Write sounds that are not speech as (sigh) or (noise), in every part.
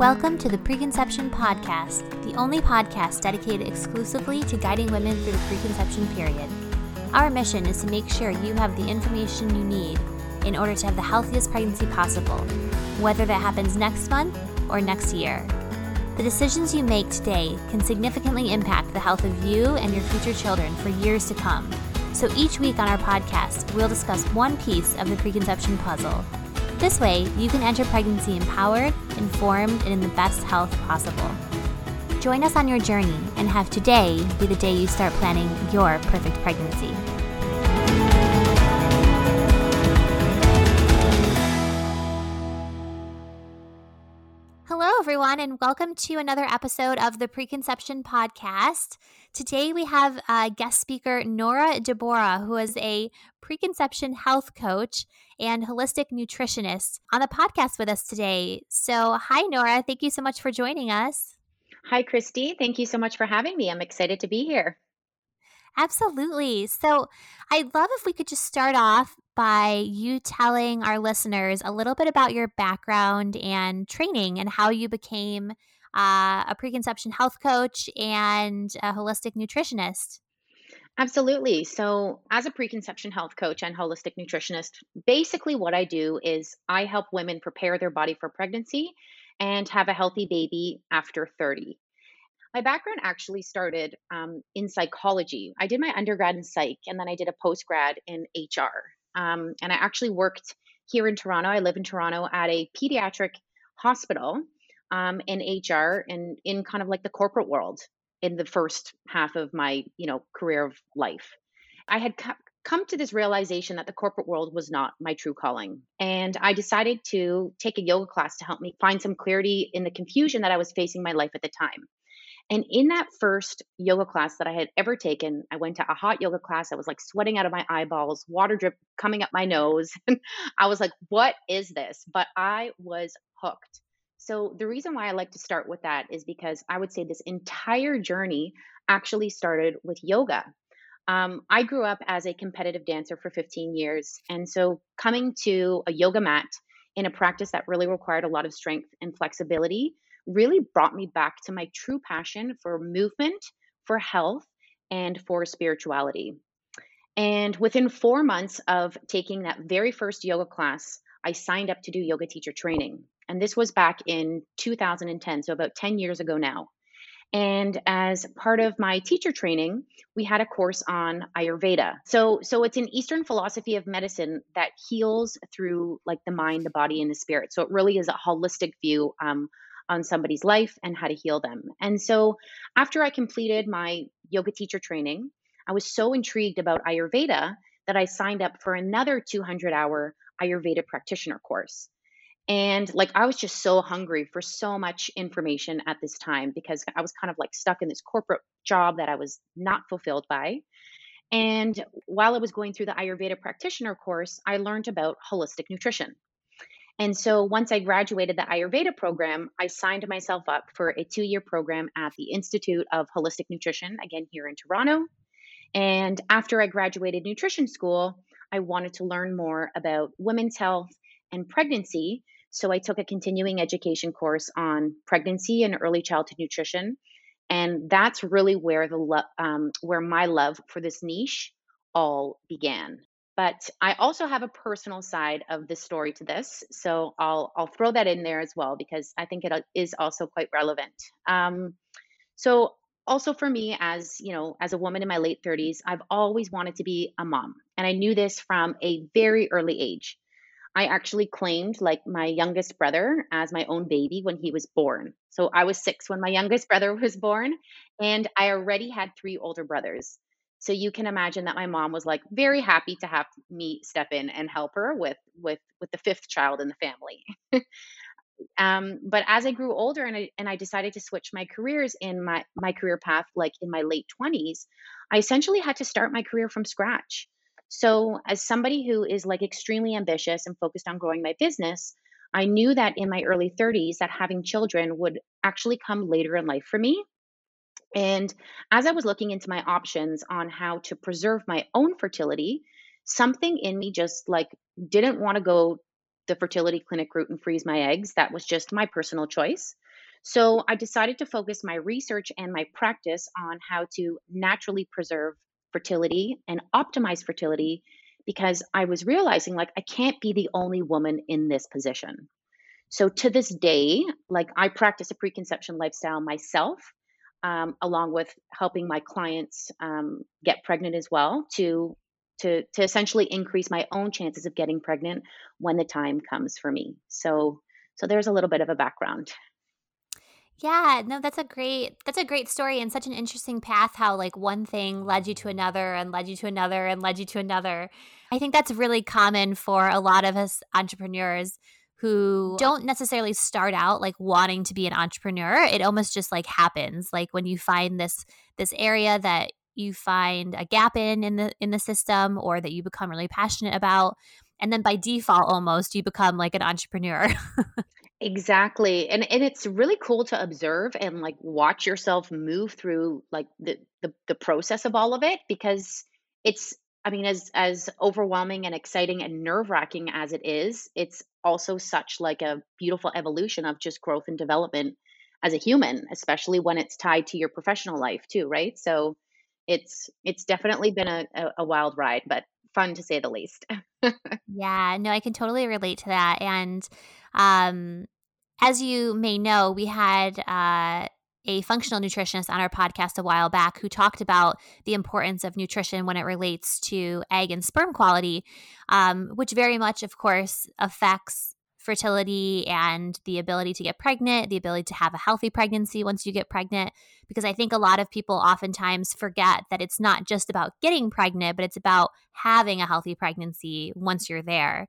Welcome to the Preconception Podcast, the only podcast dedicated exclusively to guiding women through the preconception period. Our mission is to make sure you have the information you need in order to have the healthiest pregnancy possible, whether that happens next month or next year. The decisions you make today can significantly impact the health of you and your future children for years to come. So each week on our podcast, we'll discuss one piece of the preconception puzzle this way, you can enter pregnancy empowered, informed, and in the best health possible. Join us on your journey and have today be the day you start planning your perfect pregnancy. Hello, everyone, and welcome to another episode of the Preconception Podcast. Today we have a guest speaker, Nora DeBora, who is a preconception health coach and holistic nutritionist on the podcast with us today. So, hi, Nora. Thank you so much for joining us. Hi, Christy. Thank you so much for having me. I'm excited to be here. Absolutely. So, I'd love if we could just start off by you telling our listeners a little bit about your background and training and how you became uh, a preconception health coach and a holistic nutritionist. Absolutely. So, as a preconception health coach and holistic nutritionist, basically what I do is I help women prepare their body for pregnancy and have a healthy baby after 30. My background actually started um, in psychology. I did my undergrad in psych and then I did a post grad in HR. Um, and I actually worked here in Toronto. I live in Toronto at a pediatric hospital um, in HR and in kind of like the corporate world in the first half of my you know career of life. I had come to this realization that the corporate world was not my true calling. And I decided to take a yoga class to help me find some clarity in the confusion that I was facing my life at the time. And in that first yoga class that I had ever taken, I went to a hot yoga class. I was like sweating out of my eyeballs, water drip coming up my nose. (laughs) I was like, what is this? But I was hooked. So, the reason why I like to start with that is because I would say this entire journey actually started with yoga. Um, I grew up as a competitive dancer for 15 years. And so, coming to a yoga mat in a practice that really required a lot of strength and flexibility really brought me back to my true passion for movement, for health, and for spirituality. And within four months of taking that very first yoga class, I signed up to do yoga teacher training. And this was back in 2010, so about 10 years ago now. And as part of my teacher training, we had a course on Ayurveda. So, so it's an Eastern philosophy of medicine that heals through like the mind, the body, and the spirit. So it really is a holistic view um, on somebody's life and how to heal them. And so, after I completed my yoga teacher training, I was so intrigued about Ayurveda that I signed up for another 200 hour Ayurveda practitioner course. And like I was just so hungry for so much information at this time because I was kind of like stuck in this corporate job that I was not fulfilled by. And while I was going through the Ayurveda practitioner course, I learned about holistic nutrition. And so once I graduated the Ayurveda program, I signed myself up for a two year program at the Institute of Holistic Nutrition, again here in Toronto. And after I graduated nutrition school, I wanted to learn more about women's health and pregnancy so I took a continuing education course on pregnancy and early childhood nutrition, and that's really where the lo- um, where my love for this niche all began. But I also have a personal side of the story to this, so I'll I'll throw that in there as well because I think it uh, also quite relevant. Um, so also for me as you know as a woman in my late 30s i've always wanted to be a mom and i knew this from a very early age I actually claimed like my youngest brother as my own baby when he was born. So I was six when my youngest (laughs) brother was born, and I already had three older brothers. So you can imagine that my mom was like very happy to have me step in and help her with with with the fifth child in the family. (laughs) um, but as I grew older and I and I decided to switch my careers in my my career path, like in my late twenties, I essentially had to start my career from scratch. So, as somebody who is like extremely ambitious and focused on growing my business, I knew that in my early 30s that having children would actually come later in life for me. And as I was looking into my options on how to preserve my own fertility, something in me just like didn't want to go the fertility clinic route and freeze my eggs. That was just my personal choice. So I decided to focus my research and my practice on how to naturally preserve fertility and optimize fertility because I was realizing like I can't be the only woman in this position. So to this day, like I practice a preconception lifestyle myself, um, along with helping my clients um, get pregnant as well to to to essentially increase my own chances of getting pregnant when the time comes for me. So so there's a little bit of a background. Yeah, no, that's a great that's a great story and such an interesting path how like one thing led you to another and led you to another and led you to another. I think that's really common for a lot of us entrepreneurs who don't necessarily start out like wanting to be an entrepreneur. It almost just like happens. Like when you find this this area that you find a gap in in the in the system or that you become really passionate about and then by default almost you become like an entrepreneur. (laughs) Exactly. And and it's really cool to observe and like watch yourself move through like the the, the process of all of it because it's I mean as as overwhelming and exciting and nerve-wracking as it is, it's also such like a beautiful evolution of just growth and development as a human, especially when it's tied to your professional life too, right? So it's it's definitely been a, a, a wild ride, but fun to say the least. (laughs) yeah, no, I can totally relate to that. And um, as you may know, we had uh, a functional nutritionist on our podcast a while back who talked about the importance of nutrition when it relates to egg and sperm quality, um, which very much, of course, affects fertility and the ability to get pregnant, the ability to have a healthy pregnancy once you get pregnant. Because I think a lot of people oftentimes forget that it's not just about getting pregnant, but it's about having a healthy pregnancy once you're there.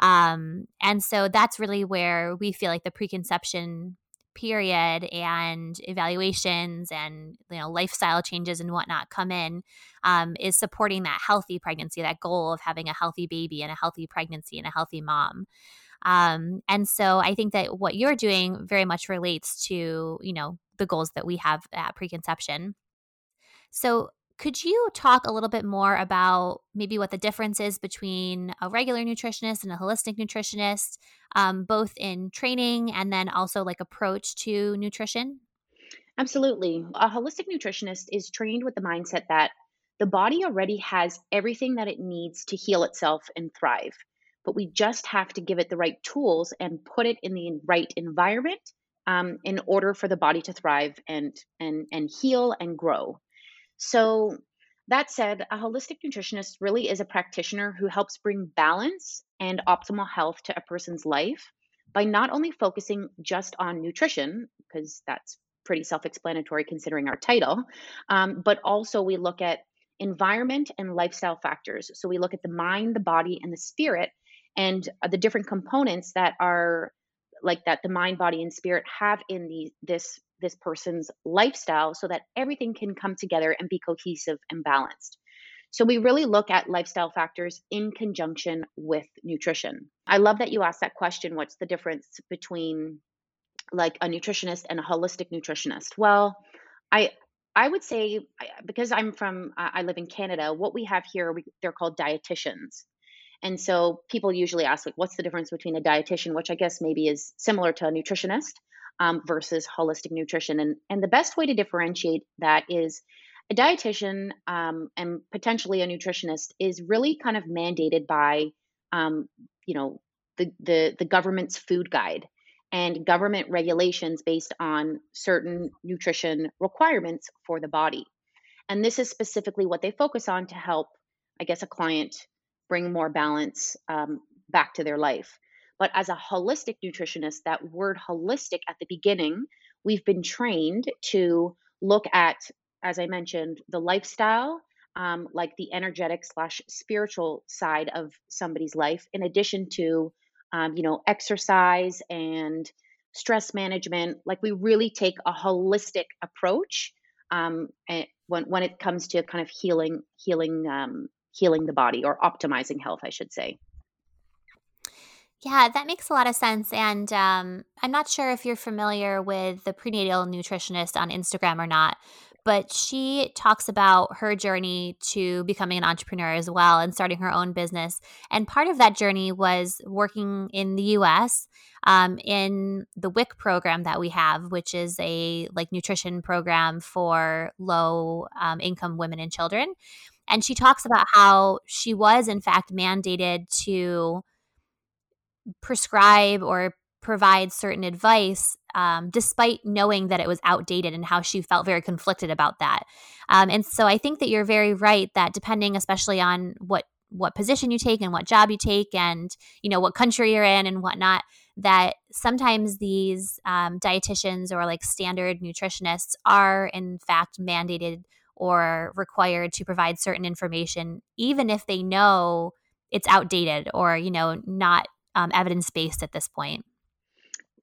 Um, and so that's really where we feel like the preconception period and evaluations and you know lifestyle changes and whatnot come in um, is supporting that healthy pregnancy that goal of having a healthy baby and a healthy pregnancy and a healthy mom um, and so i think that what you're doing very much relates to you know the goals that we have at preconception so could you talk a little bit more about maybe what the difference is between a regular nutritionist and a holistic nutritionist, um, both in training and then also like approach to nutrition? Absolutely. A holistic nutritionist is trained with the mindset that the body already has everything that it needs to heal itself and thrive, but we just have to give it the right tools and put it in the right environment um, in order for the body to thrive and and and heal and grow. So, that said, a holistic nutritionist really is a practitioner who helps bring balance and optimal health to a person's life by not only focusing just on nutrition, because that's pretty self explanatory considering our title, um, but also we look at environment and lifestyle factors. So we look at the mind, the body, and the spirit, and uh, the different components that are like that the mind, body, and spirit have in the this this person's lifestyle so that everything can come together and be cohesive and balanced. So we really look at lifestyle factors in conjunction with nutrition. I love that you asked that question what's the difference between like a nutritionist and a holistic nutritionist? Well, I I would say because I'm from I live in Canada, what we have here we, they're called dietitians. And so people usually ask like what's the difference between a dietitian, which I guess maybe is similar to a nutritionist um, versus holistic nutrition. And, and the best way to differentiate that is a dietitian um, and potentially a nutritionist is really kind of mandated by, um, you know, the, the, the government's food guide and government regulations based on certain nutrition requirements for the body. And this is specifically what they focus on to help, I guess, a client bring more balance um, back to their life. But as a holistic nutritionist, that word holistic at the beginning, we've been trained to look at, as I mentioned, the lifestyle, um, like the energetic slash spiritual side of somebody's life, in addition to, um, you know, exercise and stress management. Like we really take a holistic approach um, when when it comes to kind of healing, healing, um, healing the body or optimizing health, I should say. Yeah, that makes a lot of sense. And um, I'm not sure if you're familiar with the prenatal nutritionist on Instagram or not, but she talks about her journey to becoming an entrepreneur as well and starting her own business. And part of that journey was working in the US um, in the WIC program that we have, which is a like nutrition program for low um, income women and children. And she talks about how she was, in fact, mandated to prescribe or provide certain advice um, despite knowing that it was outdated and how she felt very conflicted about that. Um, and so i think that you're very right that depending especially on what what position you take and what job you take and you know what country you're in and whatnot that sometimes these um, dietitians or like standard nutritionists are in fact mandated or required to provide certain information even if they know it's outdated or you know not um, evidence based at this point.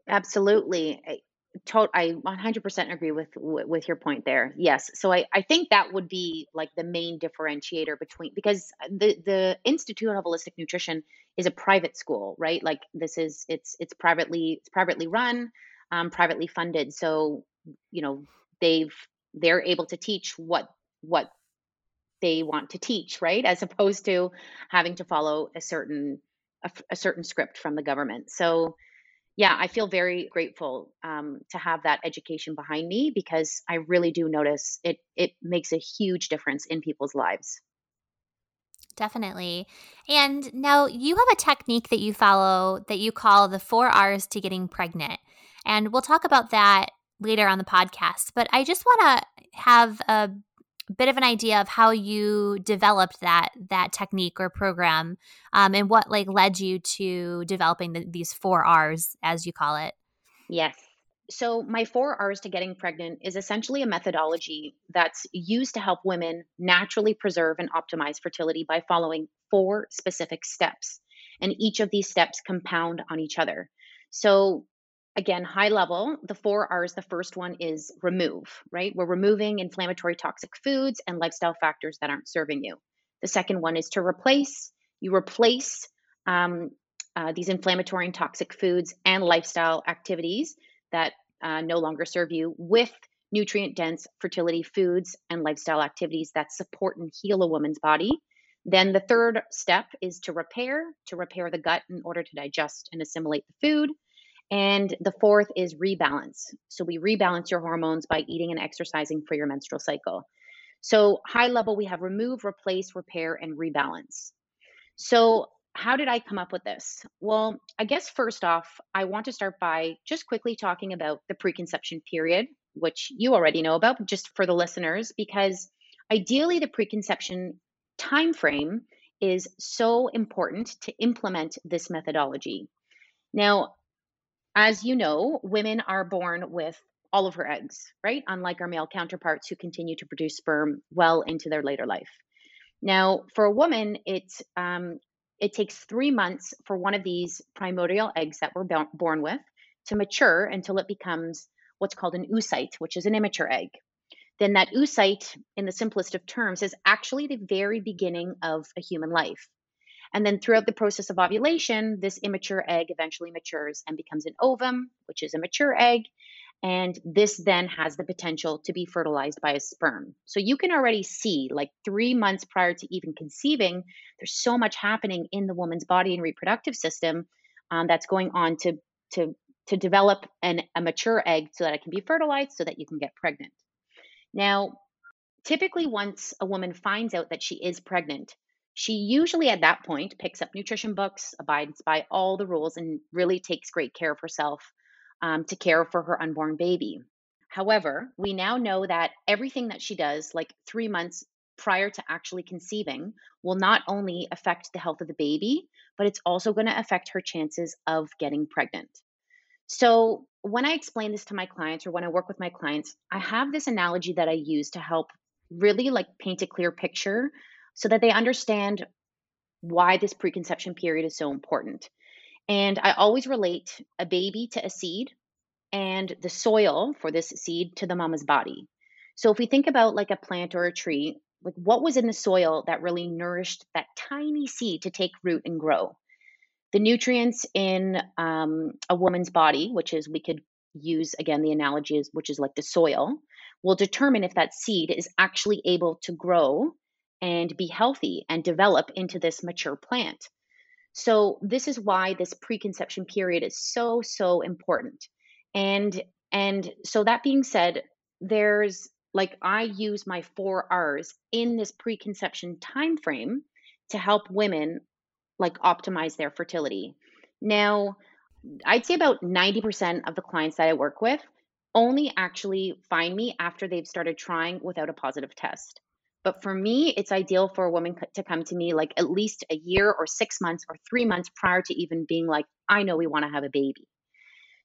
Absolutely. I, to- I 100% agree with with your point there. Yes. So I, I think that would be like the main differentiator between because the the Institute of Holistic Nutrition is a private school, right? Like this is it's it's privately it's privately run, um, privately funded. So you know they've they're able to teach what what they want to teach, right? As opposed to having to follow a certain a, a certain script from the government. So, yeah, I feel very grateful um, to have that education behind me because I really do notice it. It makes a huge difference in people's lives. Definitely. And now you have a technique that you follow that you call the four R's to getting pregnant. And we'll talk about that later on the podcast. But I just want to have a bit of an idea of how you developed that that technique or program um, and what like led you to developing the, these four r's as you call it yes so my four r's to getting pregnant is essentially a methodology that's used to help women naturally preserve and optimize fertility by following four specific steps and each of these steps compound on each other so again, high level, the four R's, the first one is remove, right? We're removing inflammatory toxic foods and lifestyle factors that aren't serving you. The second one is to replace. You replace um, uh, these inflammatory and toxic foods and lifestyle activities that uh, no longer serve you with nutrient dense fertility foods and lifestyle activities that support and heal a woman's body. Then the third step is to repair, to repair the gut in order to digest and assimilate the food. And the fourth is rebalance. So we rebalance your hormones by eating and exercising for your menstrual cycle. So, high level, we have remove, replace, repair, and rebalance. So, how did I come up with this? Well, I guess first off, I want to start by just quickly talking about the preconception period, which you already know about, just for the listeners, because ideally the preconception time frame is so important to implement this methodology. Now, as you know, women are born with all of her eggs, right? Unlike our male counterparts who continue to produce sperm well into their later life. Now, for a woman, it um, it takes three months for one of these primordial eggs that we're born with to mature until it becomes what's called an oocyte, which is an immature egg. Then that oocyte, in the simplest of terms, is actually the very beginning of a human life. And then throughout the process of ovulation, this immature egg eventually matures and becomes an ovum, which is a mature egg. And this then has the potential to be fertilized by a sperm. So you can already see, like three months prior to even conceiving, there's so much happening in the woman's body and reproductive system um, that's going on to, to, to develop an, a mature egg so that it can be fertilized so that you can get pregnant. Now, typically, once a woman finds out that she is pregnant, she usually at that point picks up nutrition books, abides by all the rules, and really takes great care of herself um, to care for her unborn baby. However, we now know that everything that she does, like three months prior to actually conceiving, will not only affect the health of the baby, but it's also going to affect her chances of getting pregnant. So, when I explain this to my clients or when I work with my clients, I have this analogy that I use to help really like paint a clear picture so that they understand why this preconception period is so important. And I always relate a baby to a seed and the soil for this seed to the mama's body. So if we think about like a plant or a tree, like what was in the soil that really nourished that tiny seed to take root and grow? The nutrients in um, a woman's body, which is we could use again the analogy is which is like the soil will determine if that seed is actually able to grow and be healthy and develop into this mature plant. So this is why this preconception period is so so important. And and so that being said, there's like I use my 4 Rs in this preconception time frame to help women like optimize their fertility. Now, I'd say about 90% of the clients that I work with only actually find me after they've started trying without a positive test. But for me, it's ideal for a woman to come to me like at least a year or six months or three months prior to even being like, I know we want to have a baby.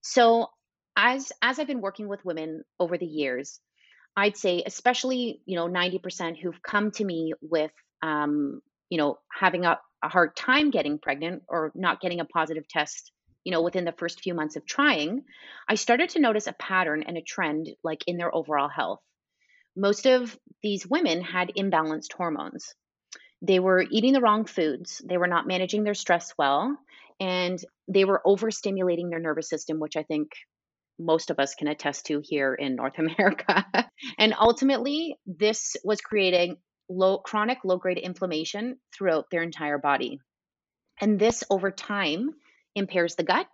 So as as I've been working with women over the years, I'd say especially you know 90% who've come to me with um, you know having a, a hard time getting pregnant or not getting a positive test you know within the first few months of trying i started to notice a pattern and a trend like in their overall health most of these women had imbalanced hormones. They were eating the wrong foods. They were not managing their stress well and they were overstimulating their nervous system which i think most of us can attest to here in north (laughs) america. And ultimately this was creating low chronic low grade inflammation throughout their entire body. And this over time impairs the gut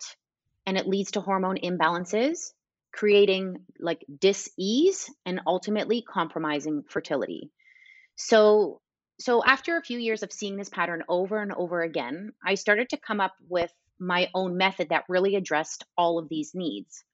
and it leads to hormone imbalances, creating like dis-ease and ultimately compromising fertility. So so after a few years of seeing this pattern over and over again, I started to come up with my own method that really addressed all of these needs.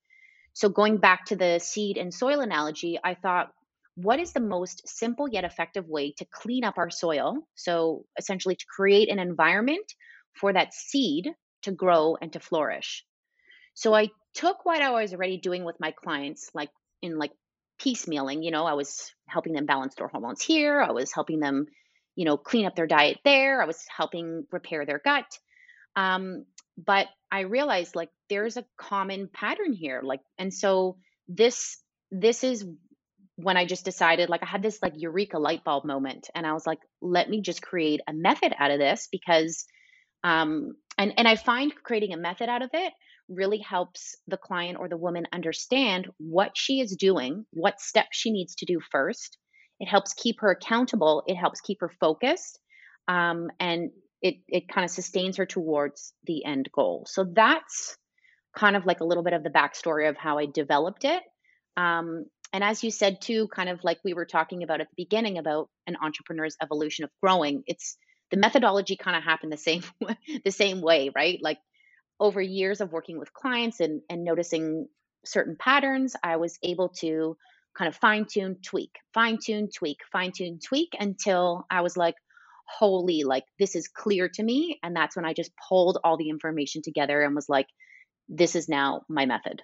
So going back to the seed and soil analogy, I thought what is the most simple yet effective way to clean up our soil? So essentially to create an environment for that seed to grow and to flourish. So I took what I was already doing with my clients, like in like piecemealing, you know, I was helping them balance their hormones here, I was helping them, you know, clean up their diet there, I was helping repair their gut. Um, but I realized like there's a common pattern here. Like, and so this this is when I just decided, like I had this like eureka light bulb moment and I was like, let me just create a method out of this because um, and and i find creating a method out of it really helps the client or the woman understand what she is doing what steps she needs to do first. It helps keep her accountable it helps keep her focused um, and it it kind of sustains her towards the end goal. So that's kind of like a little bit of the backstory of how i developed it. Um, and as you said too kind of like we were talking about at the beginning about an entrepreneur's evolution of growing it's the methodology kind of happened the same (laughs) the same way, right? Like over years of working with clients and and noticing certain patterns, I was able to kind of fine tune, tweak, fine tune, tweak, fine tune, tweak until I was like, holy, like this is clear to me. And that's when I just pulled all the information together and was like, this is now my method.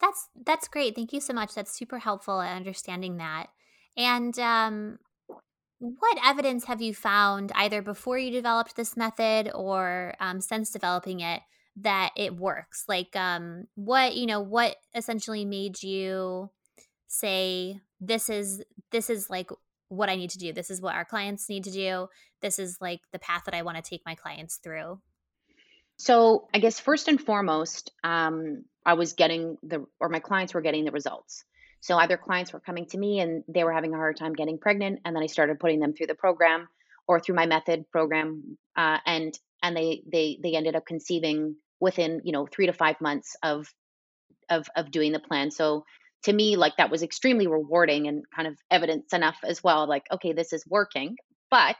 That's that's great. Thank you so much. That's super helpful at understanding that. And um, what evidence have you found, either before you developed this method or um, since developing it, that it works? Like, um, what you know, what essentially made you say this is this is like what I need to do. This is what our clients need to do. This is like the path that I want to take my clients through. So, I guess first and foremost, um, I was getting the, or my clients were getting the results. So either clients were coming to me and they were having a hard time getting pregnant, and then I started putting them through the program or through my method program, uh, and and they they they ended up conceiving within you know three to five months of of of doing the plan. So to me, like that was extremely rewarding and kind of evidence enough as well. Like okay, this is working, but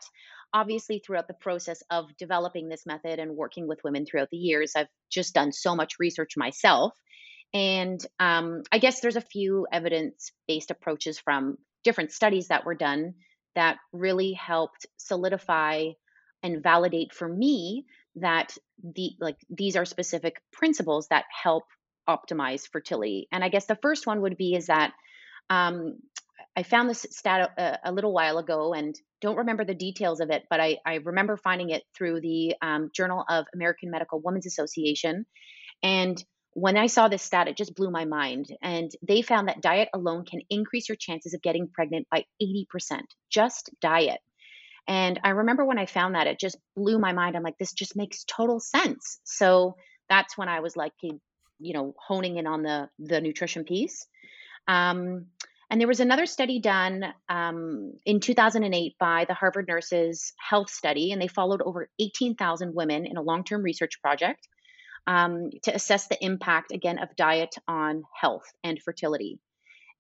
obviously throughout the process of developing this method and working with women throughout the years i've just done so much research myself and um, I guess there's a few evidence based approaches from different studies that were done that really helped solidify and validate for me that the like these are specific principles that help optimize fertility. And I guess the first one would be is that um, I found this stat a, a, little while ago and don't remember the details of it, but I, I remember finding it through the um, Journal of American Medical Women's Association. And when I saw this stat, it just blew my mind. And they found that diet alone can increase your chances of getting pregnant by 80%, just diet. And I remember when I found that, it just blew my mind. I'm like, this just makes total sense. So that's when I was like, you know, honing in on the the nutrition piece. Um, and there was another study done um, in 2008 by the Harvard Nurses Health Study, and they followed over 18,000 women in a long term research project um, to assess the impact, again, of diet on health and fertility.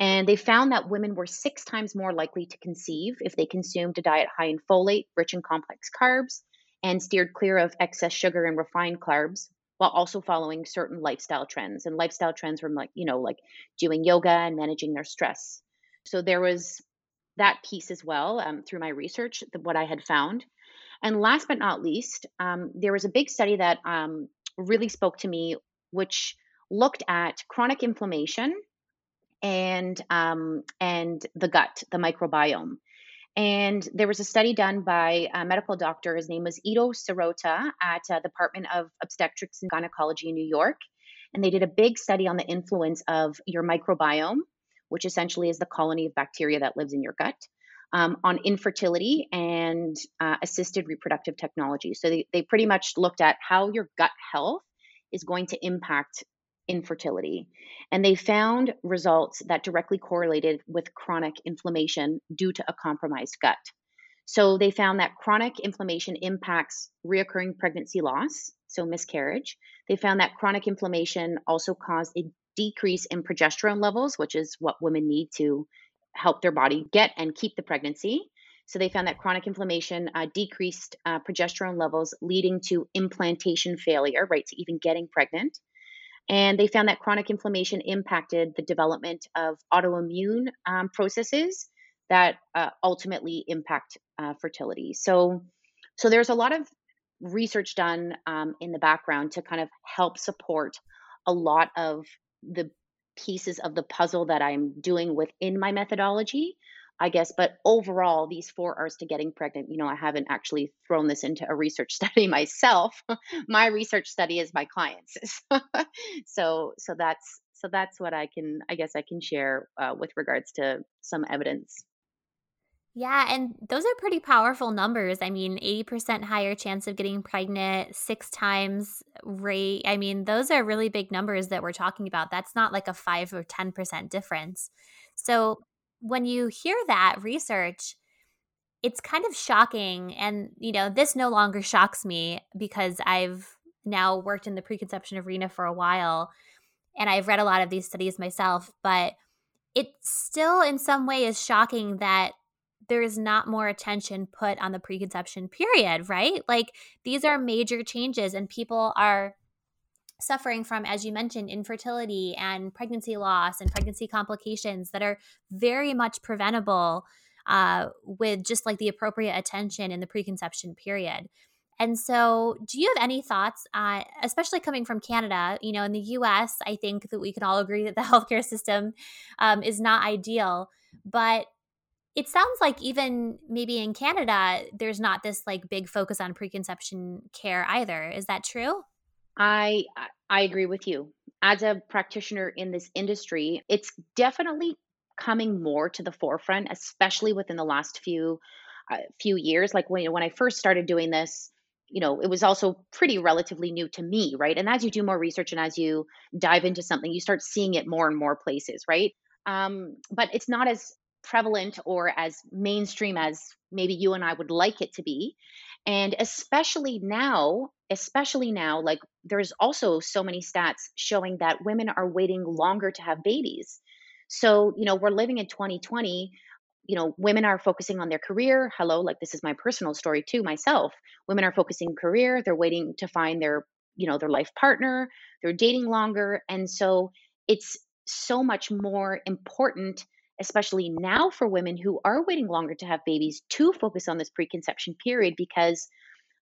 And they found that women were six times more likely to conceive if they consumed a diet high in folate, rich in complex carbs, and steered clear of excess sugar and refined carbs while also following certain lifestyle trends. And lifestyle trends were like, you know, like doing yoga and managing their stress. So there was that piece as well um, through my research, what I had found. And last but not least, um, there was a big study that um, really spoke to me, which looked at chronic inflammation and um, and the gut, the microbiome. And there was a study done by a medical doctor. His name was Ido Sirota at uh, the Department of Obstetrics and Gynecology in New York. And they did a big study on the influence of your microbiome, which essentially is the colony of bacteria that lives in your gut, um, on infertility and uh, assisted reproductive technology. So they, they pretty much looked at how your gut health is going to impact infertility. And they found results that directly correlated with chronic inflammation due to a compromised gut. So they found that chronic inflammation impacts reoccurring pregnancy loss, so miscarriage. They found that chronic inflammation also caused a decrease in progesterone levels, which is what women need to help their body get and keep the pregnancy. So they found that chronic inflammation uh, decreased uh, progesterone levels, leading to implantation failure, right, to even getting pregnant. And they found that chronic inflammation impacted the development of autoimmune um, processes that uh, ultimately impact uh, fertility. So, so there's a lot of research done um, in the background to kind of help support a lot of the pieces of the puzzle that I'm doing within my methodology I guess. But overall, these four R's to getting pregnant, you know, I haven't actually thrown this into a research (laughs) study myself. my research study is my clients. (laughs) so, so that's so that's what I can, I guess, I can share uh, with regards to some evidence. Yeah, and those are pretty powerful numbers. I mean, 80% higher chance of getting pregnant, six times rate. I mean, those are really big numbers that we're talking about. That's not like a 5 or 10% difference. So, when you hear that research, it's kind of shocking. And, you know, this no longer shocks me because I've now worked in the preconception arena for a while and I've read a lot of these studies myself, but it still, in some way, is shocking that there is not more attention put on the preconception period, right? Like these are major changes, and people are suffering from, as you mentioned, infertility and pregnancy loss and pregnancy complications that are very much preventable uh, with just like the appropriate attention in the preconception period. And so, do you have any thoughts, uh, especially coming from Canada? You know, in the US, I think that we can all agree that the (laughs) healthcare system um, is not ideal. But it sounds like even maybe in Canada, there's not this like big focus on preconception care either. Is that true? I I agree with you. As a practitioner in this industry, it's definitely coming more to the forefront, especially within the last few uh, few years. Like when when I first started doing this, you know, it was also pretty relatively new to me, right? And as you do more research and as you dive into something, you start seeing it more and more places, right? Um, but it's not as prevalent or as mainstream as maybe you and I would like it to be. And especially now, especially now, like there's also so many stats showing that women are waiting longer to have babies. So, you know, we're living in 2020. You know, women are focusing on their career. Hello, like this is my personal story too, myself. Women are focusing career, they're waiting to find their, you know, their life partner, they're dating longer. And so it's so much more important especially now for women who are waiting longer to have babies, to focus on this preconception period because,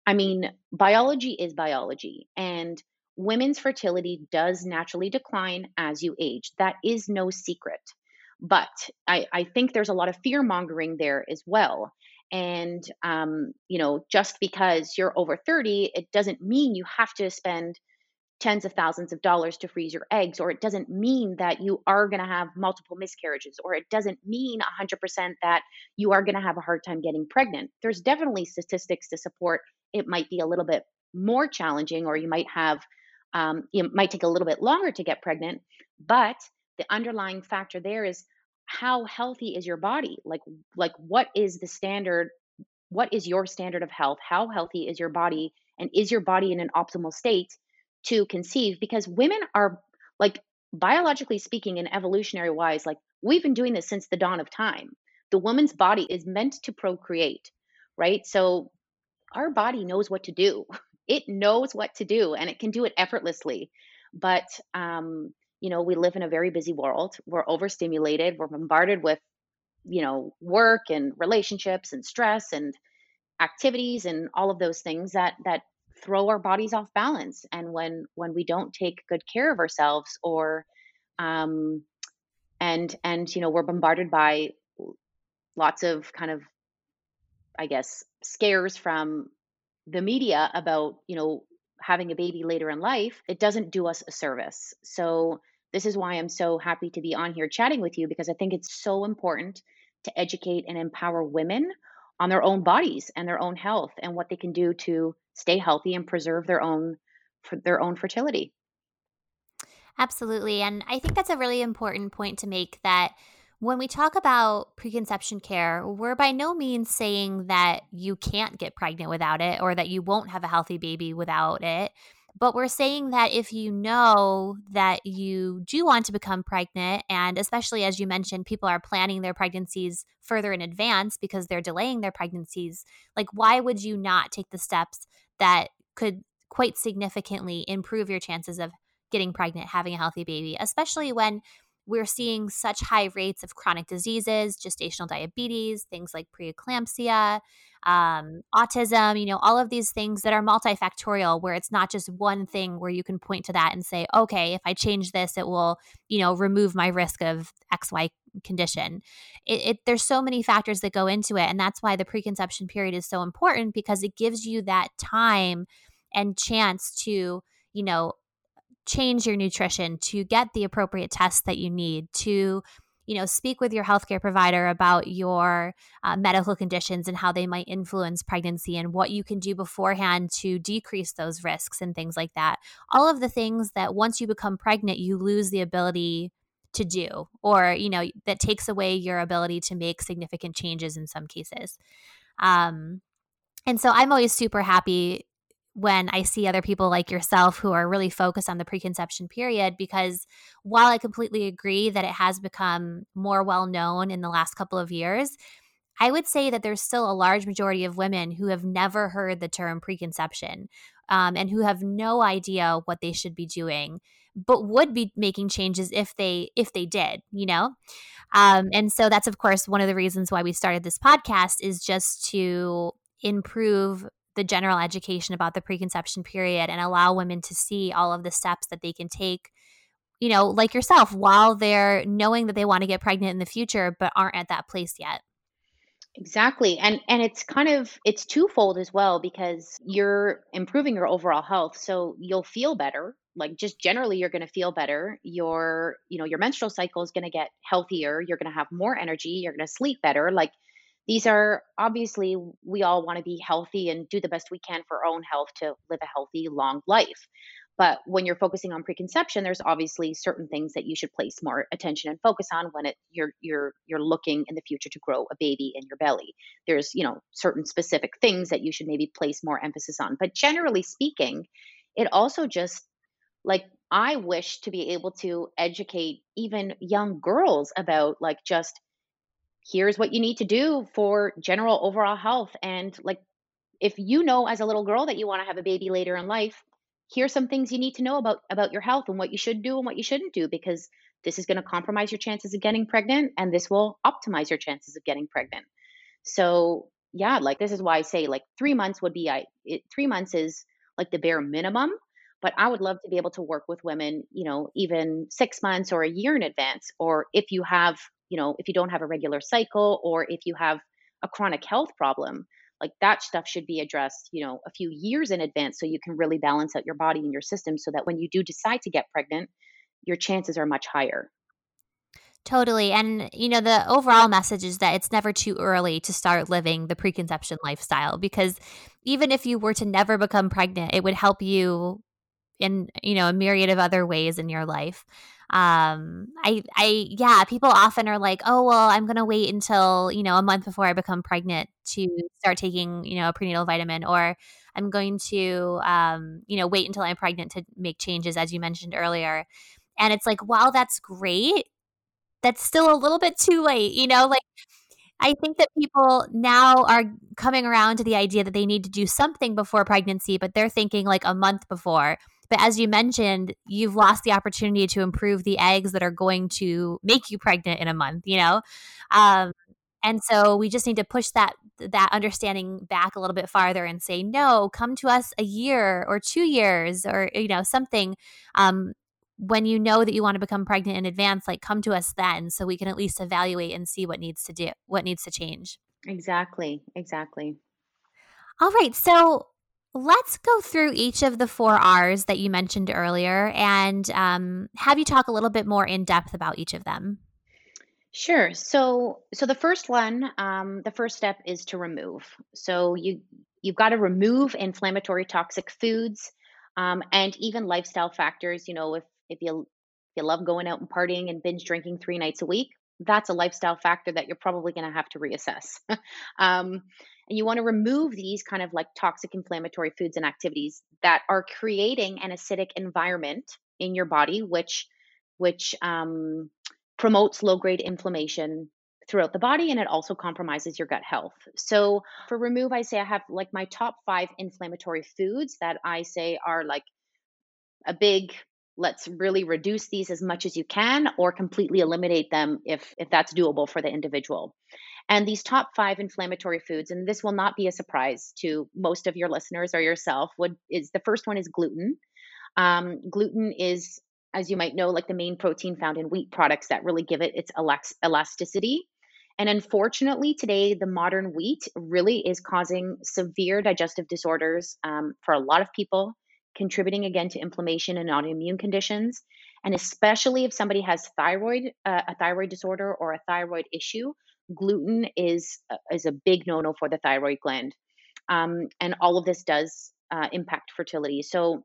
I mean, biology is biology. And women's fertility does naturally decline as you age. That is no secret. But I, I think there's a lot of fear mongering there as well. And, um, you know, just because you're over 30, it doesn't mean you have to spend tens of thousands of dollars to freeze your eggs, or it doesn't mean that you are going to have multiple miscarriages, or it doesn't mean 100% that you are going to have a hard time getting pregnant. There's definitely statistics to support it might be a little bit more challenging, or you might have, um, it might take a little bit longer to get pregnant, but the underlying factor there is how healthy is your body? Like like what is the standard what is your standard of health? How healthy is your body and is your body in an optimal state to conceive because women are like biologically speaking and evolutionary wise like we've been doing this since the dawn of time. The woman's body is meant to procreate, right? So our body knows what to do. (laughs) It knows what to do and it can do it effortlessly. But um you know, we live in a very busy world. We're overstimulated. We're bombarded with, you know, work and relationships and stress and activities and all of those things that that throw our bodies off balance. And when when we don't take good care of ourselves or um and and you know, we're bombarded by lots of kind of I guess scares from the media about, you know, having a baby later in life, it doesn't do us a service. So this is why I'm so happy to be on here chatting with you because I think it's so important to educate and empower women on their own bodies and their own health and what they can do to stay healthy and preserve their own their own fertility. Absolutely. And I think that's a really important point to make that when we talk about preconception care, we're by no means saying that you can't get pregnant without it or that you won't have a healthy baby without it. But we're saying that if you know that you do want to become pregnant, and especially as you mentioned, people are planning their pregnancies further in advance because they're delaying their pregnancies, like why would you not take the steps that could quite significantly improve your chances of getting pregnant, having a healthy baby, especially when we're seeing such high rates of chronic diseases, gestational diabetes, things like preeclampsia, um, autism, you know, all of these things that are multifactorial, where it's not just one thing where you can point to that and say, okay, if I change this, it will, you know, remove my risk of XY condition. It, it, there's so many factors that go into it. And that's why the preconception period is so important because it gives you that time and chance to, you know, change your nutrition, to get the appropriate tests that you need, to you know speak with your healthcare provider about your uh, medical conditions and how they might influence pregnancy and what you can do beforehand to decrease those risks and things like that. All of the things that once you become pregnant you lose the ability to do or you know that takes away your ability to make significant changes in some cases. Um, and so i'm always super happy when I see other people like yourself who are really focused on the preconception period because while I completely agree that it has become more well known in the last couple of years, I would say that there's still a large majority of women who have never heard the term preconception um, and who have no idea what they should be doing but would be making changes if they if they did you know? Um, and so that's of course one of the reasons why we started this podcast is just to improve the general education about the preconception period and allow women to see all of the steps that they can take you know like yourself while they're knowing that they want to get pregnant in the future but aren't at that place yet Exactly. And and it's kind of it's twofold as well because you're improving your overall health so you'll feel better. Like just generally you're going to feel better. Your you know, your menstrual cycle is going to get healthier. You're going to have more energy, you're going to sleep better. Like these are obviously we all want to be healthy and do the best we can for our own health to live a healthy long life. But when you're focusing on preconception there's obviously certain things that you should place more attention and focus on when it you're you're you're looking in the future to grow a baby in your belly. There's you know certain specific things that you should maybe place more emphasis on. But generally speaking it also just like i wish to be able to educate even young girls about like just here's what you need to do for general overall health and like if you know as a little girl that you want to have a baby later in life here's some things you need to know about about your health and what you should do and what you shouldn't do because this is going to compromise your chances of getting pregnant and this will optimize your chances of getting pregnant. So yeah like this is why i say like three months would be i it, three months is like the bare minimum but i would love to be able to work with women you know even six months or a year in advance or if you have you know, if you don't have a regular cycle or if you have a chronic health problem, like that stuff should be addressed, you know, a few years in advance so you can really balance out your body and your system so that when you do decide to get pregnant, your chances are much higher. Totally. And, you know, the overall message is that it's never too early to start living the preconception lifestyle because even if you were to never become pregnant, it would help you in, you know, a myriad of other ways in your life. Um i i yeah people often are like oh well i'm gonna wait until you know a month before i become pregnant to start taking you know a prenatal vitamin or i'm going to um you know wait until i'm pregnant to make changes as you mentioned earlier and it's like while that's great that's still a little bit too late you know like I think that people now are coming around to the idea that they need to do something before pregnancy, but they're thinking like a month before. But as you mentioned, you've lost the opportunity to improve the eggs that are going to make you pregnant in a month, you know? Um, and so we just need to push that that understanding back a little bit farther and say no come to us a year or two years or you know something um, when you know that you want to become pregnant in advance like come to us then so we can at least evaluate and see what needs to do what needs to change exactly exactly all right so let's go through each of the four r's that you mentioned earlier and um, have you talk a little bit more in depth about each of them Sure. So, so the first one, um, the first step is to remove. So you you've got to remove inflammatory, toxic foods, um, and even lifestyle factors. You know, if if you if you love going out and partying and binge drinking three nights a week, that's a lifestyle factor that you're probably going to have to reassess. (laughs) um, and you want to remove these kind of like toxic inflammatory foods and activities that are creating an acidic environment in your body, which which um, promotes low grade inflammation throughout the body and it also compromises your gut health. So for remove, I say I have like my top five inflammatory foods that I say are like a big let's really reduce these as much as you can or completely eliminate them if if that's doable for the individual. And these top five inflammatory foods and this will not be a surprise to most of your listeners or yourself would is the first one is gluten. Um, gluten is as you might know like the main protein found in wheat products that really give it its elasticity. And unfortunately, today, the modern wheat really is causing severe digestive disorders um, for a lot of people contributing again to inflammation and autoimmune conditions. And especially if somebody has thyroid, uh, a thyroid disorder or a thyroid issue, gluten is uh, is a big no-no for the thyroid gland. Um, and all of this does uh, impact fertility. So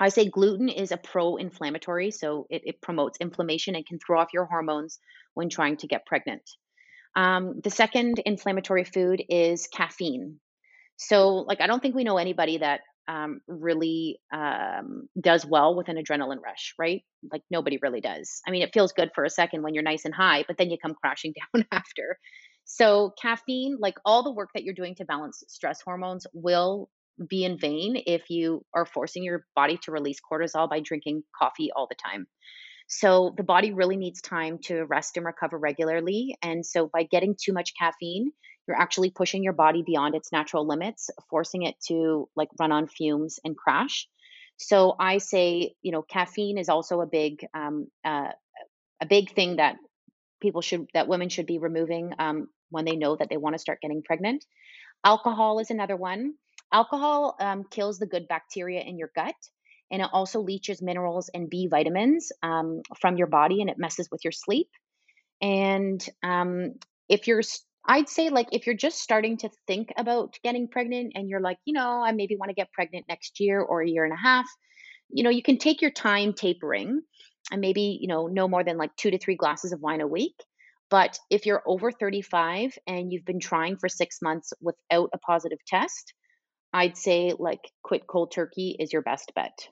I say gluten is a pro-inflammatory, so it, it, promotes inflammation and can throw off your hormones when trying to get pregnant. Um, the second inflammatory food is caffeine. So, like, I don't think we know anybody that um, really um, does well with an adrenaline rush, right? Like nobody really does. I mean, it feels good for a second when you're nice and high, but then you come crashing (laughs) down after. So, caffeine, like all the work that you're doing to balance stress hormones, will be in vain if you are forcing your body to release cortisol by drinking coffee all the time. So, the body really needs time to rest and recover regularly. And so, by getting too much caffeine, you're actually pushing your body beyond its natural limits, forcing it to like run on fumes and crash. So I say, you know, caffeine is also a big, um, uh, a big thing that people should, that women should be removing um, when they know that they want to start getting pregnant. Alcohol is another one. Alcohol um, kills the good bacteria in your gut, and it also leaches minerals and B vitamins um, from your body, and it messes with your sleep. And um, if you're I'd say like if you're just starting to think about getting pregnant and you're like, you know, I maybe want to get pregnant next year or a year and a half, you know, you can take your time tapering and maybe, you know, no more than like 2 to 3 glasses of wine a week. But if you're over 35 and you've been trying for 6 months without a positive test, I'd say like quit cold turkey is your best bet.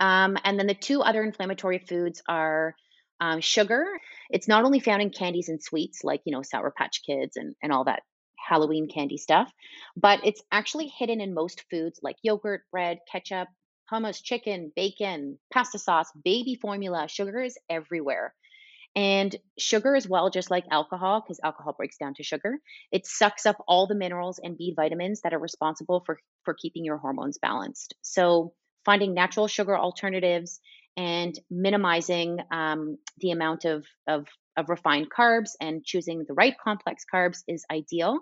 Um, and then the two other inflammatory foods are um, sugar, it's not only found in candies and sweets like, you know, Sour Patch Kids and, and all that Halloween candy stuff, but it's actually hidden in most foods like yogurt, bread, ketchup, hummus, chicken, bacon, pasta sauce, baby formula. Sugar is everywhere. And sugar as well, just like alcohol, because alcohol breaks down to sugar, it sucks up all the minerals and B vitamins that are responsible for, for keeping your hormones balanced. So finding natural sugar alternatives and minimizing um, the amount of, of, of refined carbs and choosing the right complex carbs is ideal.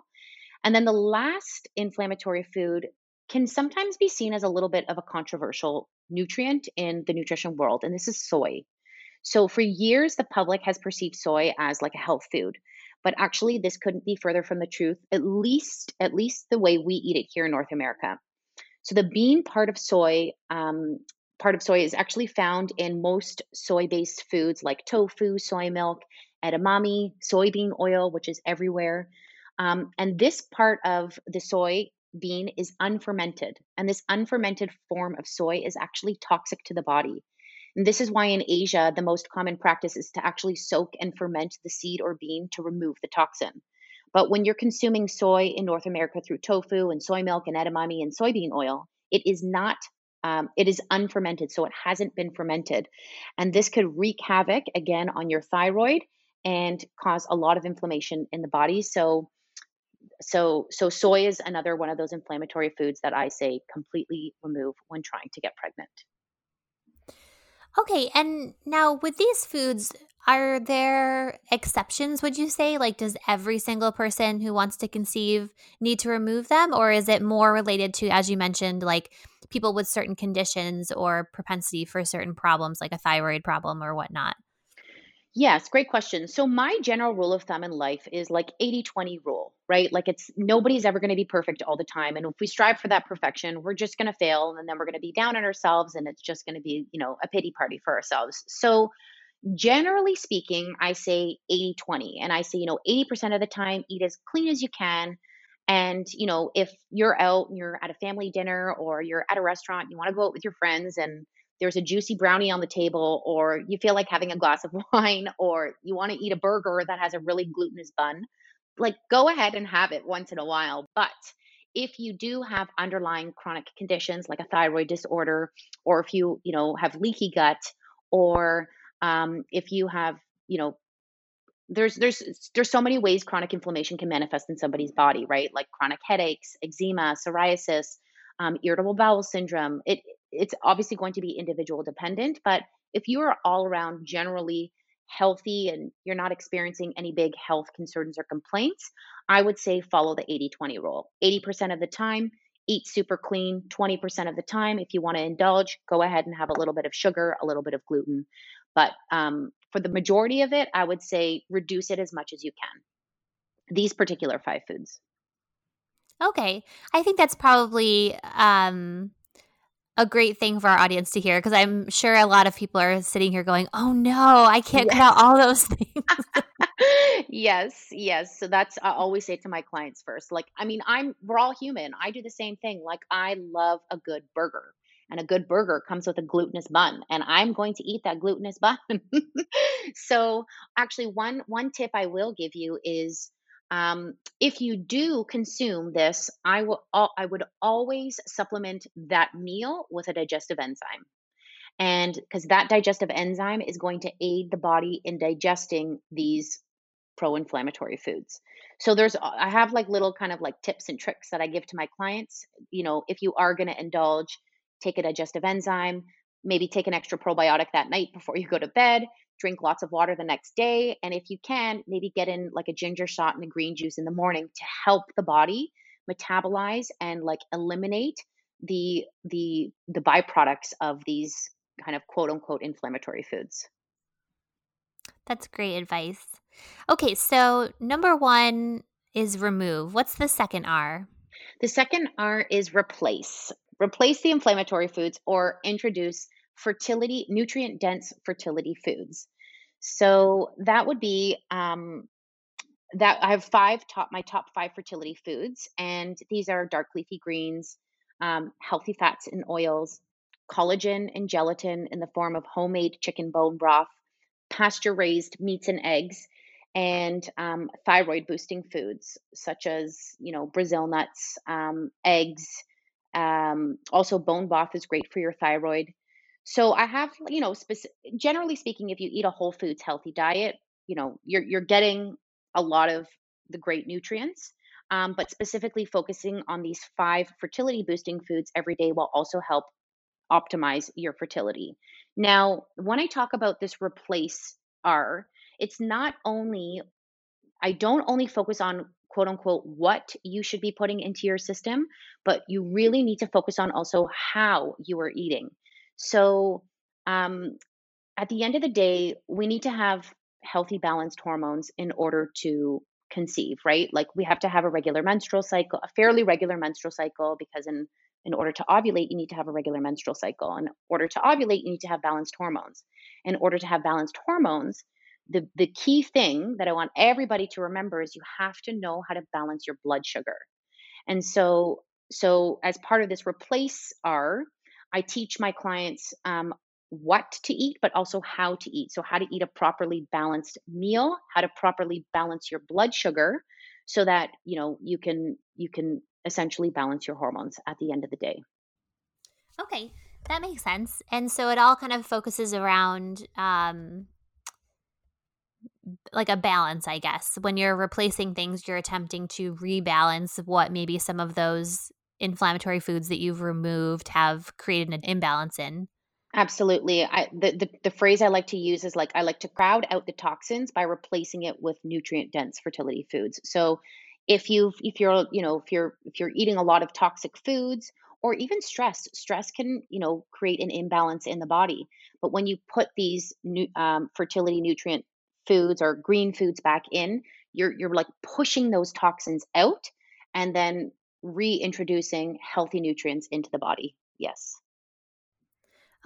And then the last inflammatory food can sometimes be seen as a little bit of a controversial nutrient in the nutrition world, and this is soy. So, for years, the public has perceived soy as like a health food, but actually, this couldn't be further from the truth. At least, at least the way we eat it here in North America. So, the bean part of soy um, part of soy is actually found in most soy based foods like tofu, soy milk, edamame, soybean oil, which is everywhere. Um, and this part of the soy bean is unfermented. And this unfermented form of soy is actually toxic to the body. And this is why in Asia, the most common practice is to actually soak and ferment the seed or bean to remove the toxin. But when you're consuming soy in North America through tofu and soy milk and edamame and soybean oil, it is not, um, it is unfermented. So it hasn't been fermented. And this could wreak havoc again on your thyroid and cause a lot of inflammation in the body. So, so, so soy is another one of those inflammatory foods that I say completely remove when trying to get pregnant. Okay, and now with these foods, are there exceptions, would you say? Like, does every single person who wants to conceive need to remove them? Or is it more related to, as you mentioned, like people with certain conditions or propensity for certain problems, like a thyroid problem or whatnot? Yes, great question. So my general rule of thumb in life is like 80-20 rule, right? Like it's nobody's ever going to be perfect all the time. And if we strive for that perfection, we're just going to fail and then we're going to be down on ourselves and it's just going to be, you know, a pity party for ourselves. So generally speaking, I say 80-20. And I say, you know, 80% of the time eat as clean as you can. And, you know, if you're out and you're at a family dinner or you're at a restaurant, you want to go out with your friends and there's a juicy brownie on the table, or you feel like having a glass of (laughs) wine, or you want to eat a burger that has a really glutinous bun, like go ahead and have it once in a while. But if you do have underlying chronic conditions like a thyroid disorder, or if you, you know, have leaky gut, or um, if you have, you know, there's there's there's so many ways chronic inflammation can manifest in somebody's body, right? Like chronic headaches, eczema, psoriasis, um, irritable bowel syndrome. It it's obviously going to be individual dependent, but if you are all around generally healthy and you're not experiencing any big health concerns or complaints, I would say follow the 80 20 rule. 80% of the time, eat super clean. 20% of the time, if you want to indulge, go ahead and have a little bit of sugar, a little bit of gluten. But um, for the majority of it, I would say reduce it as much as you can. These particular five foods. Okay. I think that's probably um a great thing for our audience to hear because I'm sure a lot of people are sitting here going, "Oh no, I can't cut out all those (laughs) things." (laughs) yes, yes. So that's I always say to my clients first. Like, I mean, I'm we're all human. I do the same thing. Like, I love a good burger. And a good burger comes with a glutinous bun, and I'm going to eat that glutinous bun. (laughs) so, actually, one one tip I will give you is um, if you do consume this, I will I would always supplement that meal with a digestive enzyme. And because that digestive enzyme is going to aid the body in digesting these pro-inflammatory foods. So there's I have like little kind of like tips and tricks that I give to my clients. You know, if you are going to indulge, take a digestive enzyme, maybe take an extra probiotic that night before you go to bed drink lots of water the next day. And if you can, maybe get in like a ginger shot and a green juice in the morning to help the body metabolize and like eliminate the the the byproducts of these kind of quote unquote inflammatory foods. That's great advice. Okay, so number 1 is remove. What's the second R? The second R is replace. Replace the inflammatory foods or introduce fertility, nutrient dense fertility foods. So that would be um, that I have five top my top five fertility foods, and these are dark leafy greens, um, healthy fats and oils, collagen and gelatin in the form of homemade chicken bone broth, pasture raised meats and eggs, and um, thyroid boosting foods such as you know Brazil nuts, um, eggs. Um, also, bone broth is great for your thyroid. So I have, you know, speci- generally speaking, if you eat a whole foods healthy diet, you know, you're you're getting a lot of the great nutrients. Um, but specifically focusing on these five fertility boosting foods every day will also help optimize your fertility. Now, when I talk about this replace R, it's not only I don't only focus on quote unquote what you should be putting into your system, but you really need to focus on also how you are eating. So, um, at the end of the day, we need to have healthy, balanced hormones in order to conceive, right? Like we have to have a regular menstrual cycle, a fairly regular menstrual cycle, because in In order to ovulate, you need to have a regular menstrual cycle. In order to ovulate, you need to have balanced hormones. In order to have balanced hormones, the, the key thing that I want everybody to remember is you have to know how to balance your blood sugar. And so, so as part of this replace R, I teach my clients um, what to eat, but also how to eat. So, how to eat a properly balanced meal, how to properly balance your blood sugar, so that you know you can you can essentially balance your hormones at the end of the day. Okay, that makes sense. And so it all kind of focuses around um, like a balance, I guess. When you're replacing things, you're attempting to rebalance what maybe some of those inflammatory foods that you've removed have created an imbalance in. Absolutely. I the, the the phrase I like to use is like I like to crowd out the toxins by replacing it with nutrient dense fertility foods. So if you if you're you know if you're if you're eating a lot of toxic foods or even stress stress can you know create an imbalance in the body but when you put these new um, fertility nutrient foods or green foods back in you're you're like pushing those toxins out and then reintroducing healthy nutrients into the body yes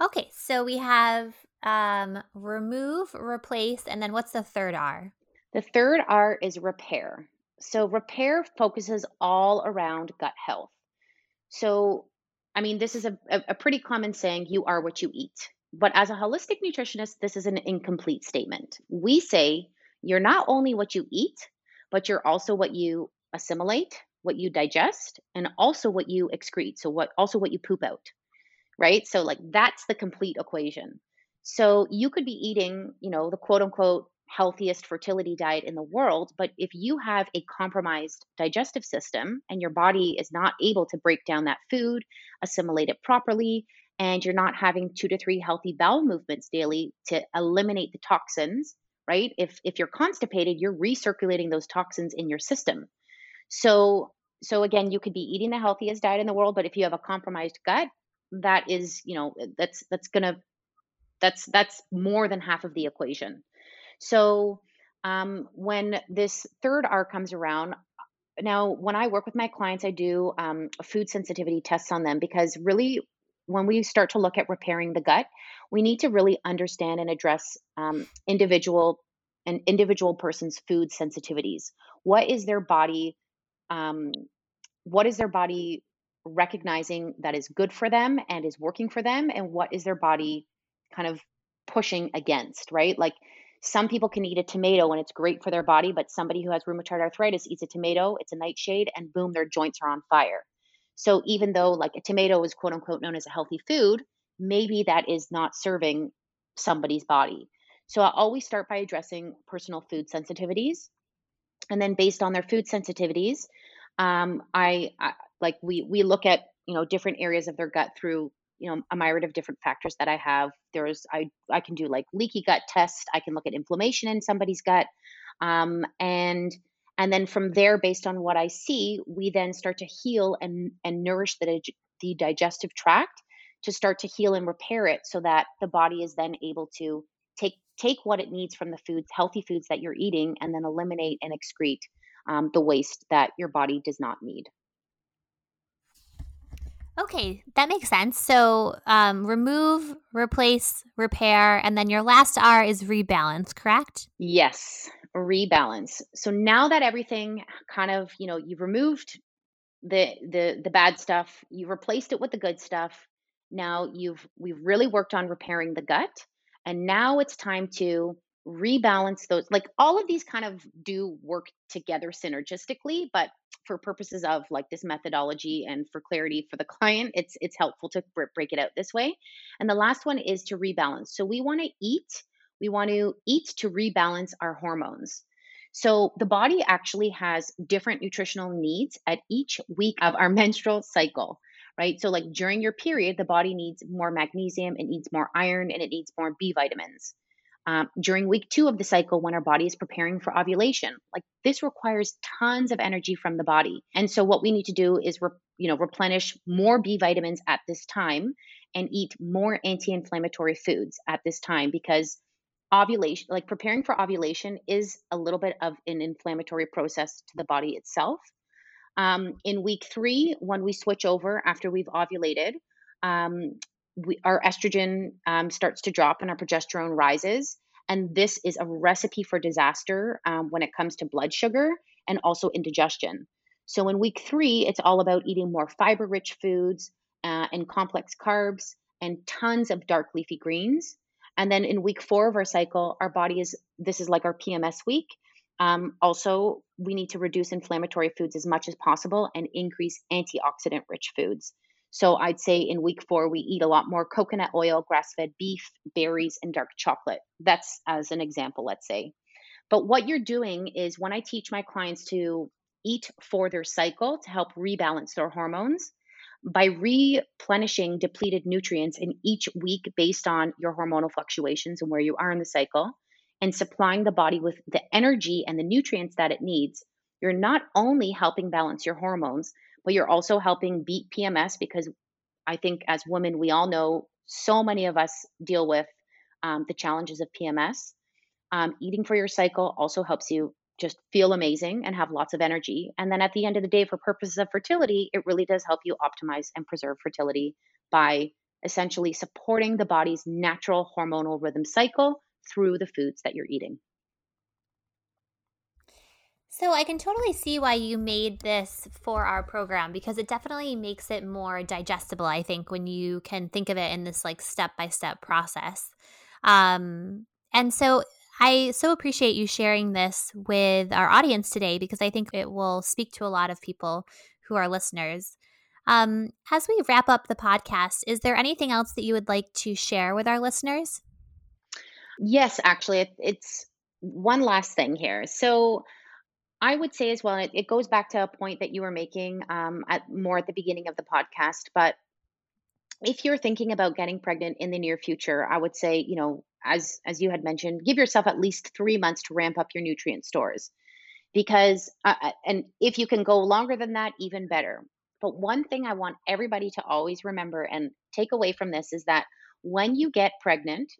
Okay, so we have um, remove, replace, and then what's the third R? The third R is repair. So, repair focuses all around gut health. So, I mean, this is a, a, a pretty common saying you are what you eat. But as a holistic nutritionist, this is an incomplete statement. We say you're not only what you eat, but you're also what you assimilate, what you digest, and also what you excrete. So, what also what you poop out right? So like that's the complete equation. So you could be eating, you know, the quote unquote healthiest fertility diet in the world, but if you have a compromised digestive system and your body is not able to break down that food, assimilate it properly, and you're not having 2 to 3 healthy bowel movements daily to eliminate the toxins, right? If if you're constipated, you're recirculating those toxins in your system. So so again, you could be eating the healthiest diet in the world, but if you have a compromised gut, that is you know that's that's gonna that's that's more than half of the equation so um, when this third r comes around now when i work with my clients i do um, food sensitivity tests on them because really when we start to look at repairing the gut we need to really understand and address um, individual an individual person's food sensitivities what is their body um, what is their body recognizing that is good for them and is working for them and what is their body kind of pushing against, right? Like some people can eat a tomato and it's great for their body, but somebody who has rheumatoid arthritis eats a tomato, it's a nightshade, and boom, their joints are on fire. So even though like a tomato is quote unquote known as a healthy food, maybe that is not serving somebody's body. So I always start by addressing personal food sensitivities. And then based on their food sensitivities, um, I, I like we we look at you know different areas of their gut through you know a myriad of different factors that I have. There's I I can do like leaky gut test. I can look at inflammation in somebody's gut, um, and and then from there, based on what I see, we then start to heal and and nourish the the digestive tract to start to heal and repair it, so that the body is then able to take take what it needs from the foods, healthy foods that you're eating, and then eliminate and excrete um, the waste that your body does not need. Okay, that makes sense. So, um, remove, replace, repair, and then your last R is rebalance, correct? Yes, rebalance. So now that everything kind of, you know, you've removed the the the bad stuff, you replaced it with the good stuff. Now you've we've really worked on repairing the gut, and now it's time to rebalance those. Like all of these kind of do work together synergistically, but for purposes of like this methodology and for clarity for the client it's it's helpful to break it out this way and the last one is to rebalance so we want to eat we want to eat to rebalance our hormones so the body actually has different nutritional needs at each week of our (laughs) menstrual cycle right so like during your period the body needs more magnesium it needs more iron and it needs more b vitamins um, during week two of the cycle when our body is preparing for ovulation. Like this requires tons of energy from the body. And so what we need to do is, re- you know, replenish more B vitamins at this time and eat more anti-inflammatory foods at this time because ovulation, like preparing for ovulation is a little bit of an inflammatory process to the body itself. Um, in week three, when we switch over after we've ovulated, um, we, our estrogen um, starts to drop and our progesterone rises. And this is a recipe for disaster um, when it comes to blood sugar and also indigestion. So in week three, it's all about eating more fiber rich foods uh, and complex carbs and tons of dark leafy greens. And then in week four of our cycle, our body is this is like our PMS week. Um, also, we need to reduce inflammatory foods as much as possible and increase antioxidant rich foods. So I'd say in week four, we eat a lot more coconut oil, grass fed beef, berries, and dark chocolate. That's as an example, let's say. But what you're doing is when I teach my clients to eat for their cycle to help rebalance their hormones, by replenishing depleted nutrients in each week based on your hormonal fluctuations and where you are in the cycle, and supplying the body with the energy and the nutrients that it needs, you're not only helping balance your hormones, but you're also helping beat PMS because I think as women, we all know so many of us deal with um, the challenges of PMS. Um, eating for your cycle also helps you just feel amazing and have lots of energy. And then at the end of the day, for purposes of fertility, it really does help you optimize and preserve fertility by essentially supporting the body's natural hormonal rhythm cycle through the foods that you're eating. So I can totally see why you made this for our program because it definitely makes it more digestible, I think, when you can think of it in this like step by step process. Um, and so I so appreciate you sharing this with our audience today because I think it will speak to a lot of people who are listeners. Um, as we wrap up the podcast, is there anything else that you would like to share with our listeners? Yes, actually, it, it's one last thing here. So, I would say as well, it, it goes back to a point that you were making um, at more at the beginning of the podcast. But if you're thinking about getting pregnant in the near future, I would say, you know, as as you had mentioned, give yourself at least three months to ramp up your nutrient stores, because uh, uh, and if you can go longer than that, even better. But one thing I want everybody to always remember and take away from this is that when you get pregnant,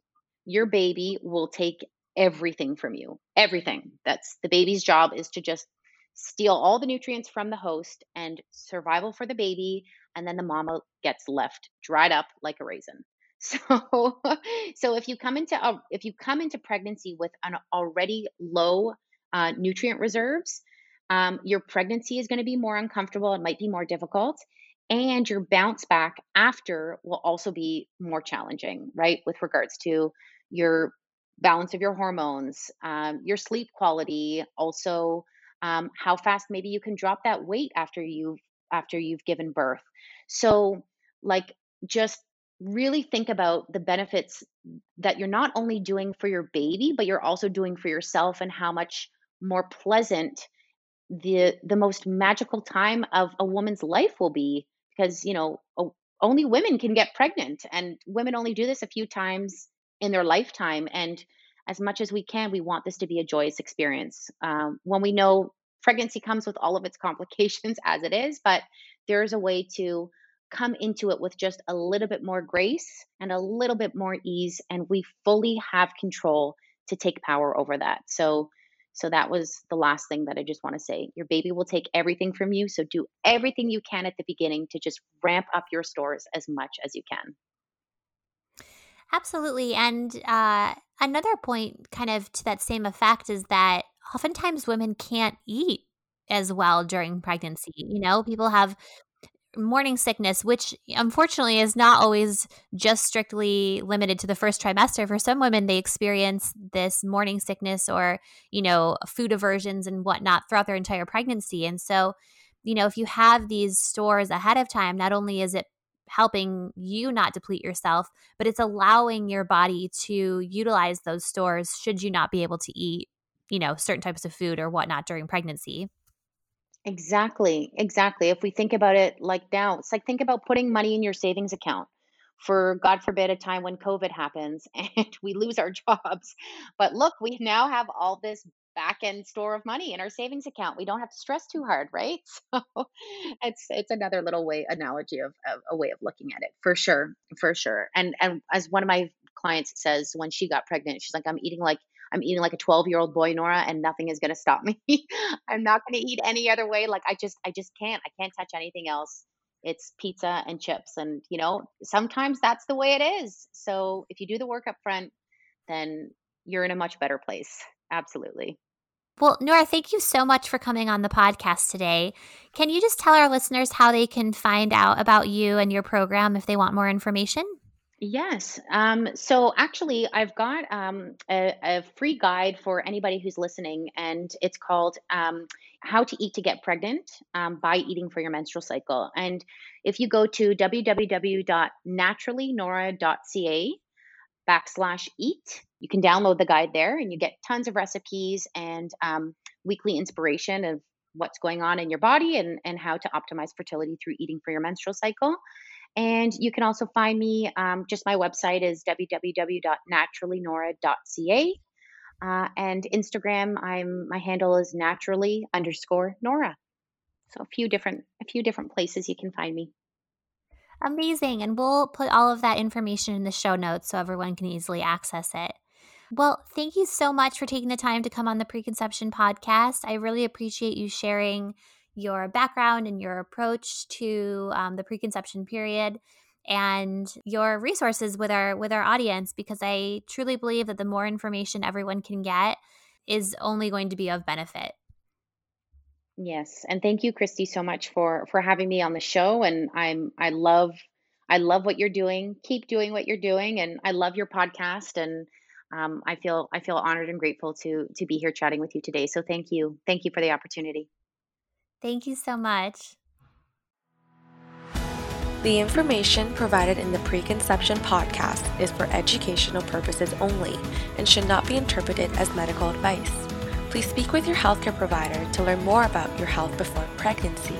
your baby will take everything from you. Everything. That's the baby's job is to just steal all the nutrients from the host and survival for the baby and then the mama gets left dried up like a raisin. So, (laughs) so if you come into a, if you come into pregnancy with an already low uh, nutrient reserves, um, your pregnancy is going to be more uncomfortable. It might be more difficult, and your bounce back after will also be more challenging, right? With regards to your balance of your hormones, um, your sleep quality, also um, how fast maybe you can drop that weight after you've after you've given birth. So, like, just really think about the benefits that you're not only doing for your baby, but you're also doing for yourself and how much more pleasant the the most magical time of a woman's life will be. Because you know only women can get pregnant and women only do this a few times in their lifetime and as much as we can we want this to be a joyous experience. Um, when we know pregnancy comes with all of its complications (laughs) as it is but there's a way to come into it with just a little bit more grace and a little bit more ease and we fully have control to take power over that. So so that was the last thing that i just want to say. Your baby will take everything from you so do everything you can at the beginning to just ramp up your stores as much as you can. Absolutely and uh, another point kind of to that same effect is that oftentimes women can't eat as well during pregnancy you know? People have morning sickness, which unfortunately is not always just strictly limited to the first trimester. For some women, they experience this morning sickness or, you know, food aversions and whatnot throughout their entire pregnancy. And so, you know, if you have these stores ahead of time, not only is it helping you not deplete yourself, but it's allowing your body to utilize those stores should you not be able to eat, you know, certain types of food or whatnot during pregnancy. Exactly, exactly. If we think about it like now, it's like think about putting money in your savings account for God forbid a time when COVID happens (laughs) and we lose our jobs. But look, we now have all this back end store of money in our savings account. We don't have to stress too hard, right? (laughs) So it's it's another little way analogy of, of a way of looking at it for sure, for sure. And and as one of my clients says when she got pregnant, she's like, I'm eating like I'm eating like a 12 year old boy, Nora, and nothing is going to stop me. (laughs) I'm not going to eat any other way. Like I just, I just can't. I can't touch anything else. It's pizza and chips. And, you know, sometimes that's the way it is. So if you do the work up front, then you're in a much better place. Absolutely. Well, Nora, thank you so much for coming on the podcast today. Can you just tell our listeners how they can find out about you and your program if they want more information? Yes. Um, so actually, I've got um, a, a free guide for anybody who's listening, and it's called um, How to Eat to Get Pregnant um, by Eating for Your Menstrual Cycle. And if you go to www.naturallynora.ca backslash eat, you can download the guide there and you get tons of recipes and um, weekly inspiration of what's going on in your body and, and how to optimize fertility through eating for your menstrual cycle. And you can also find me, um, just my website is www.naturallynora.ca. Uh, and Instagram, I'm my handle is naturally underscore Nora. So a few different a few different places you can find me. Amazing. And we'll put all of that information in the show notes so everyone can easily access it. Well, thank you so much for taking the time to come on the Preconception podcast. I really appreciate you sharing your background and your approach to um, the preconception period and your resources with our with our audience because I truly believe that the more information everyone can get is only going to be of benefit. Yes, and thank you Christy so much for for having me on the show and I'm I love I love what you're doing. Keep doing what you're doing and I love your podcast and um, I feel I feel honored and grateful to to be here chatting with you today. So thank you. Thank you for the opportunity. Thank you so much. The information provided in the Preconception podcast is for educational purposes only and should not be interpreted as medical advice. Please speak with your healthcare provider to learn more about your health before pregnancy